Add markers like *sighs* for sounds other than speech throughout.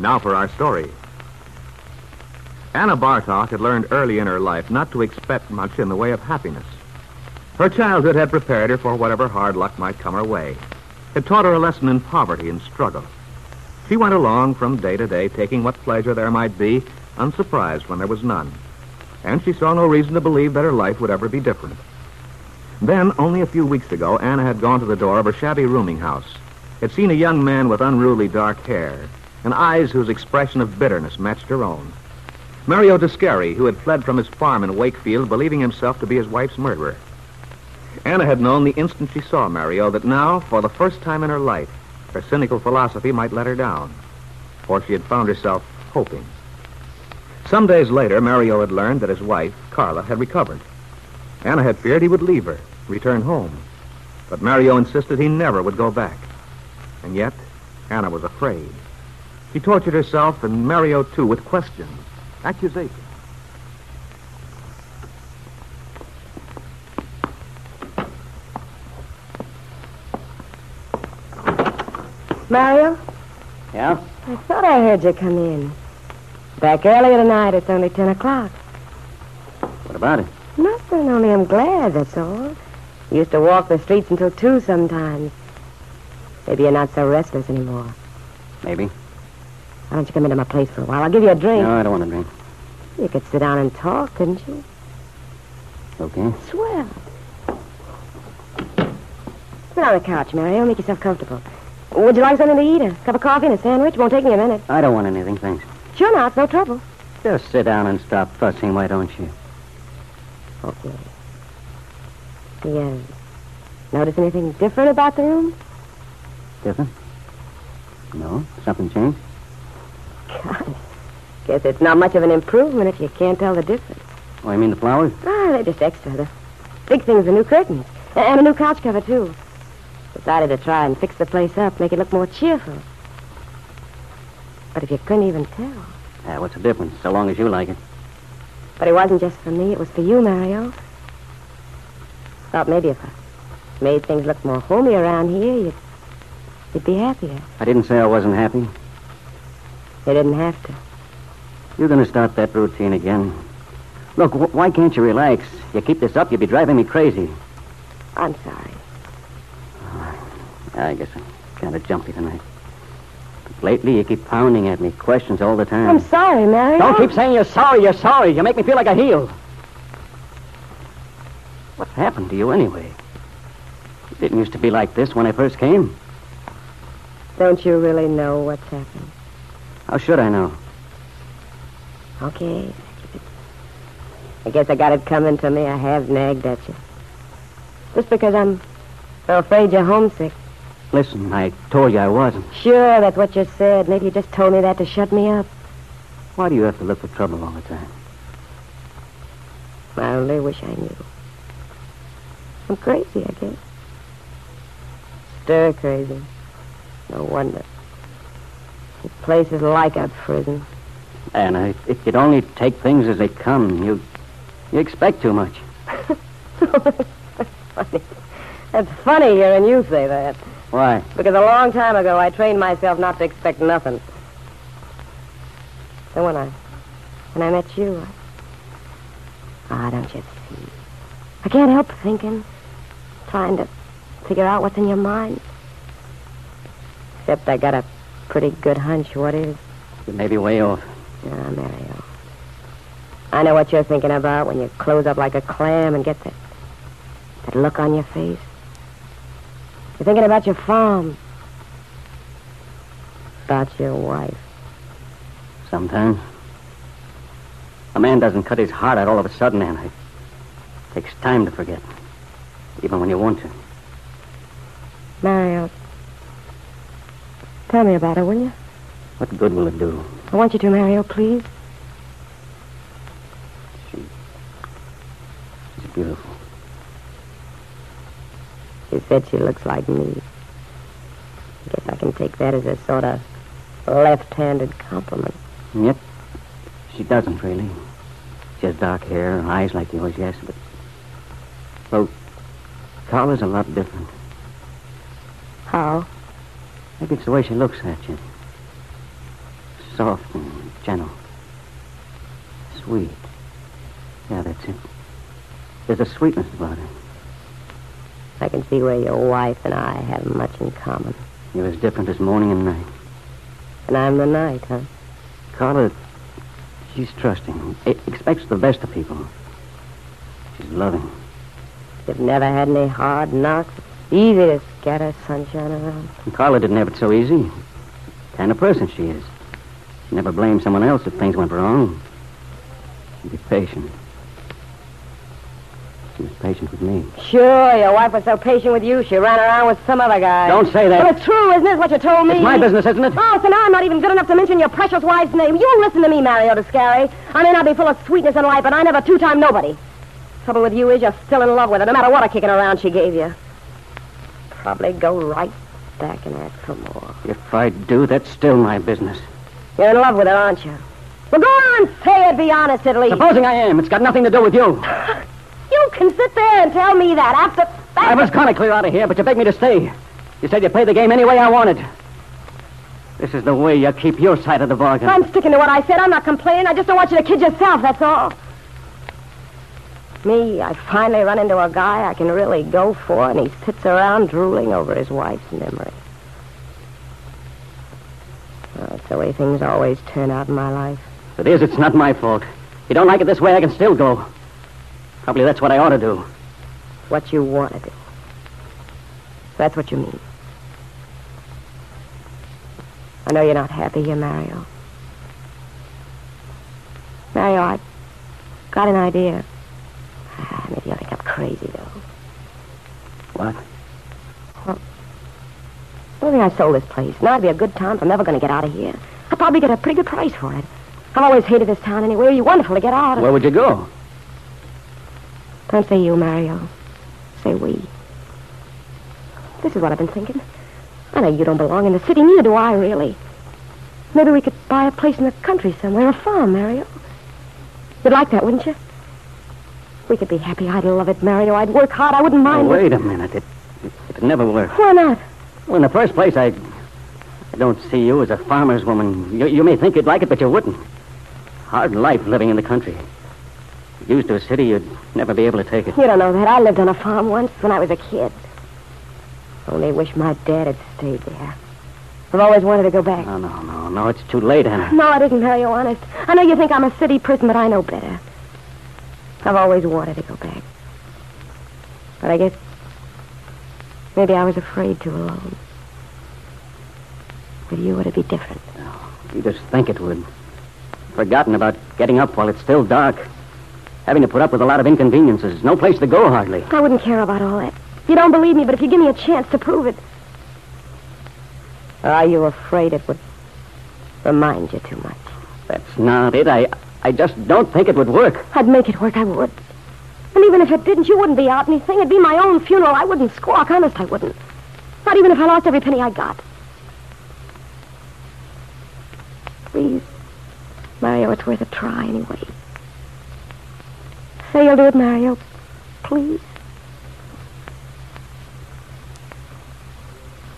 Now for our story. Anna Bartok had learned early in her life not to expect much in the way of happiness. Her childhood had prepared her for whatever hard luck might come her way. It taught her a lesson in poverty and struggle. She went along from day to day, taking what pleasure there might be, unsurprised when there was none. And she saw no reason to believe that her life would ever be different. Then, only a few weeks ago, Anna had gone to the door of her shabby rooming house. Had seen a young man with unruly dark hair and eyes whose expression of bitterness matched her own. Mario Descari, who had fled from his farm in Wakefield, believing himself to be his wife's murderer. Anna had known the instant she saw Mario that now, for the first time in her life, her cynical philosophy might let her down, for she had found herself hoping. Some days later, Mario had learned that his wife, Carla, had recovered. Anna had feared he would leave her, return home. But Mario insisted he never would go back. And yet, Anna was afraid. She tortured herself and Mario, too, with questions, accusations. Mario, Yeah? I thought I heard you come in. Back earlier tonight. It's only 10 o'clock. What about it? Nothing, only I'm glad, that's all. Used to walk the streets until 2 sometimes. Maybe you're not so restless anymore. Maybe. Why don't you come into my place for a while? I'll give you a drink. No, I don't want a drink. You could sit down and talk, couldn't you? Okay. Swell. Sit on the couch, Mario. Make yourself comfortable. Would you like something to eat? A cup of coffee and a sandwich? Won't take me a minute. I don't want anything, thanks. Sure not. No trouble. Just sit down and stop fussing, why don't you? Okay. Yeah. Notice anything different about the room? Different? No? Something changed? God. *laughs* Guess it's not much of an improvement if you can't tell the difference. Oh, you mean the flowers? Ah, they're just extra. The big thing's the new curtains. And a new couch cover, too. Decided to try and fix the place up, make it look more cheerful. But if you couldn't even tell. Yeah, what's the difference, so long as you like it? But it wasn't just for me, it was for you, Mario. Thought maybe if I made things look more homey around here, you'd, you'd be happier. I didn't say I wasn't happy. You didn't have to. You're going to start that routine again. Look, wh- why can't you relax? You keep this up, you'll be driving me crazy. I'm sorry. I guess I'm kind of jumpy tonight. But lately, you keep pounding at me, questions all the time. I'm sorry, Mario. Don't keep saying you're sorry, you're sorry. You make me feel like a heel. What's happened to you anyway? You didn't used to be like this when I first came. Don't you really know what's happened? Oh, How should I know? Okay. I guess I got it coming to me. I have nagged at you. Just because I'm so afraid you're homesick. Listen, I told you I wasn't. Sure, that's what you said. Maybe you just told me that to shut me up. Why do you have to look for trouble all the time? I only wish I knew. I'm crazy, I guess. Stir crazy. No wonder. This place is like a prison. Anna, if, if you'd only take things as they come, you you expect too much. funny. *laughs* That's funny hearing you say that. Why? Because a long time ago I trained myself not to expect nothing. Then when I when I met you, Ah, don't you see? I can't help thinking, trying to figure out what's in your mind. Except I got a pretty good hunch what is. You may be way off. Ah, Mario. I know what you're thinking about when you close up like a clam and get that, that look on your face. You're thinking about your farm. About your wife. Sometimes. A man doesn't cut his heart out all of a sudden, and It takes time to forget. Even when you want to. Mario. Tell me about her, will you? What good will it do? I want you to, Mario, please. She... She's beautiful. She said she looks like me. I guess I can take that as a sort of left-handed compliment. Yet, she doesn't really. She has dark hair, and eyes like yours, yes, but. Well, Carla's a lot different. How? Maybe it's the way she looks eh, at you. Soft and gentle. Sweet. Yeah, that's it. There's a sweetness about her. I can see where your wife and I have much in common. You're as different as morning and night. And I'm the night, huh? Carla, she's trusting. e- expects the best of people. She's loving. You've never had any hard knocks. Easy to scatter sunshine around. And Carla didn't have it so easy. Kind of person she is. She never blamed someone else if things went wrong. She'd be patient. She was patient with me. Sure, your wife was so patient with you, she ran around with some other guy. Don't say that. Well, it's true, isn't it, what you told me? It's my business, isn't it? Oh, so now I'm not even good enough to mention your precious wife's name. You listen to me, Mario Descari. I may not be full of sweetness and light, but I never two-time nobody. Trouble with you is you're still in love with her, no matter what a kicking around she gave you. Probably go right back and ask for more. If I do, that's still my business. You're in love with her, aren't you? Well, go on, say it. Be honest, at least. Supposing I am, it's got nothing to do with you. *sighs* You can sit there and tell me that after. I was going to clear out of here, but you begged me to stay. You said you'd play the game any way I wanted. This is the way you keep your side of the bargain. I'm sticking to what I said. I'm not complaining. I just don't want you to kid yourself, that's all. Me, I finally run into a guy I can really go for, and he sits around drooling over his wife's memory. Well, that's the way things always turn out in my life. If it is, it's not my fault. If you don't like it this way, I can still go. Probably that's what I ought to do. What you want to do. That's what you mean. I know you're not happy here, Mario. Mario, I've got an idea. Maybe you'll think I'm crazy, though. What? I think I sold this place. Now it'd be a good time. if I'm never going to get out of here. I'll probably get a pretty good price for it. I've always hated this town anyway. It'd be wonderful to get out of. Where would you go? Don't say you, Mario. Say we. This is what I've been thinking. I know you don't belong in the city, neither do I, really. Maybe we could buy a place in the country somewhere, a farm, Mario. You'd like that, wouldn't you? We could be happy. I'd love it, Mario. I'd work hard. I wouldn't Oh, mind. wait a minute. It, it, it'd never work. Why not? Well, in the first place, I, I don't see you as a farmer's woman. You, you may think you'd like it, but you wouldn't. Hard life living in the country. Used to a city, you'd never be able to take it. You don't know that. I lived on a farm once when I was a kid. Only wish my dad had stayed there. I've always wanted to go back. No, no, no, no. It's too late, Anna. No, it isn't, Mario, honest. I know you think I'm a city person, but I know better. I've always wanted to go back. But I guess maybe I was afraid to alone. With you, would it'd be different. Oh, you just think it would. Forgotten about getting up while it's still dark. Having to put up with a lot of inconveniences. No place to go, hardly. I wouldn't care about all that. You don't believe me, but if you give me a chance to prove it. Or are you afraid it would remind you too much? That's not it. I, I just don't think it would work. I'd make it work, I would. And even if it didn't, you wouldn't be out anything. It'd be my own funeral. I wouldn't squawk. Honest, I wouldn't. Not even if I lost every penny I got. Please, Mario, it's worth a try anyway. Say you'll do it, Mario. Please.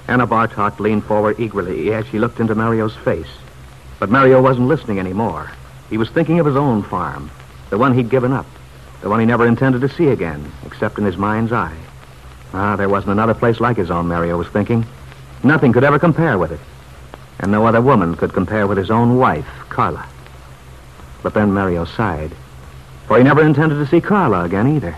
Anna Bartok leaned forward eagerly as she looked into Mario's face. But Mario wasn't listening anymore. He was thinking of his own farm, the one he'd given up. The one he never intended to see again, except in his mind's eye. Ah, there wasn't another place like his own, Mario was thinking. Nothing could ever compare with it. And no other woman could compare with his own wife, Carla. But then Mario sighed. For he never intended to see Carla again either.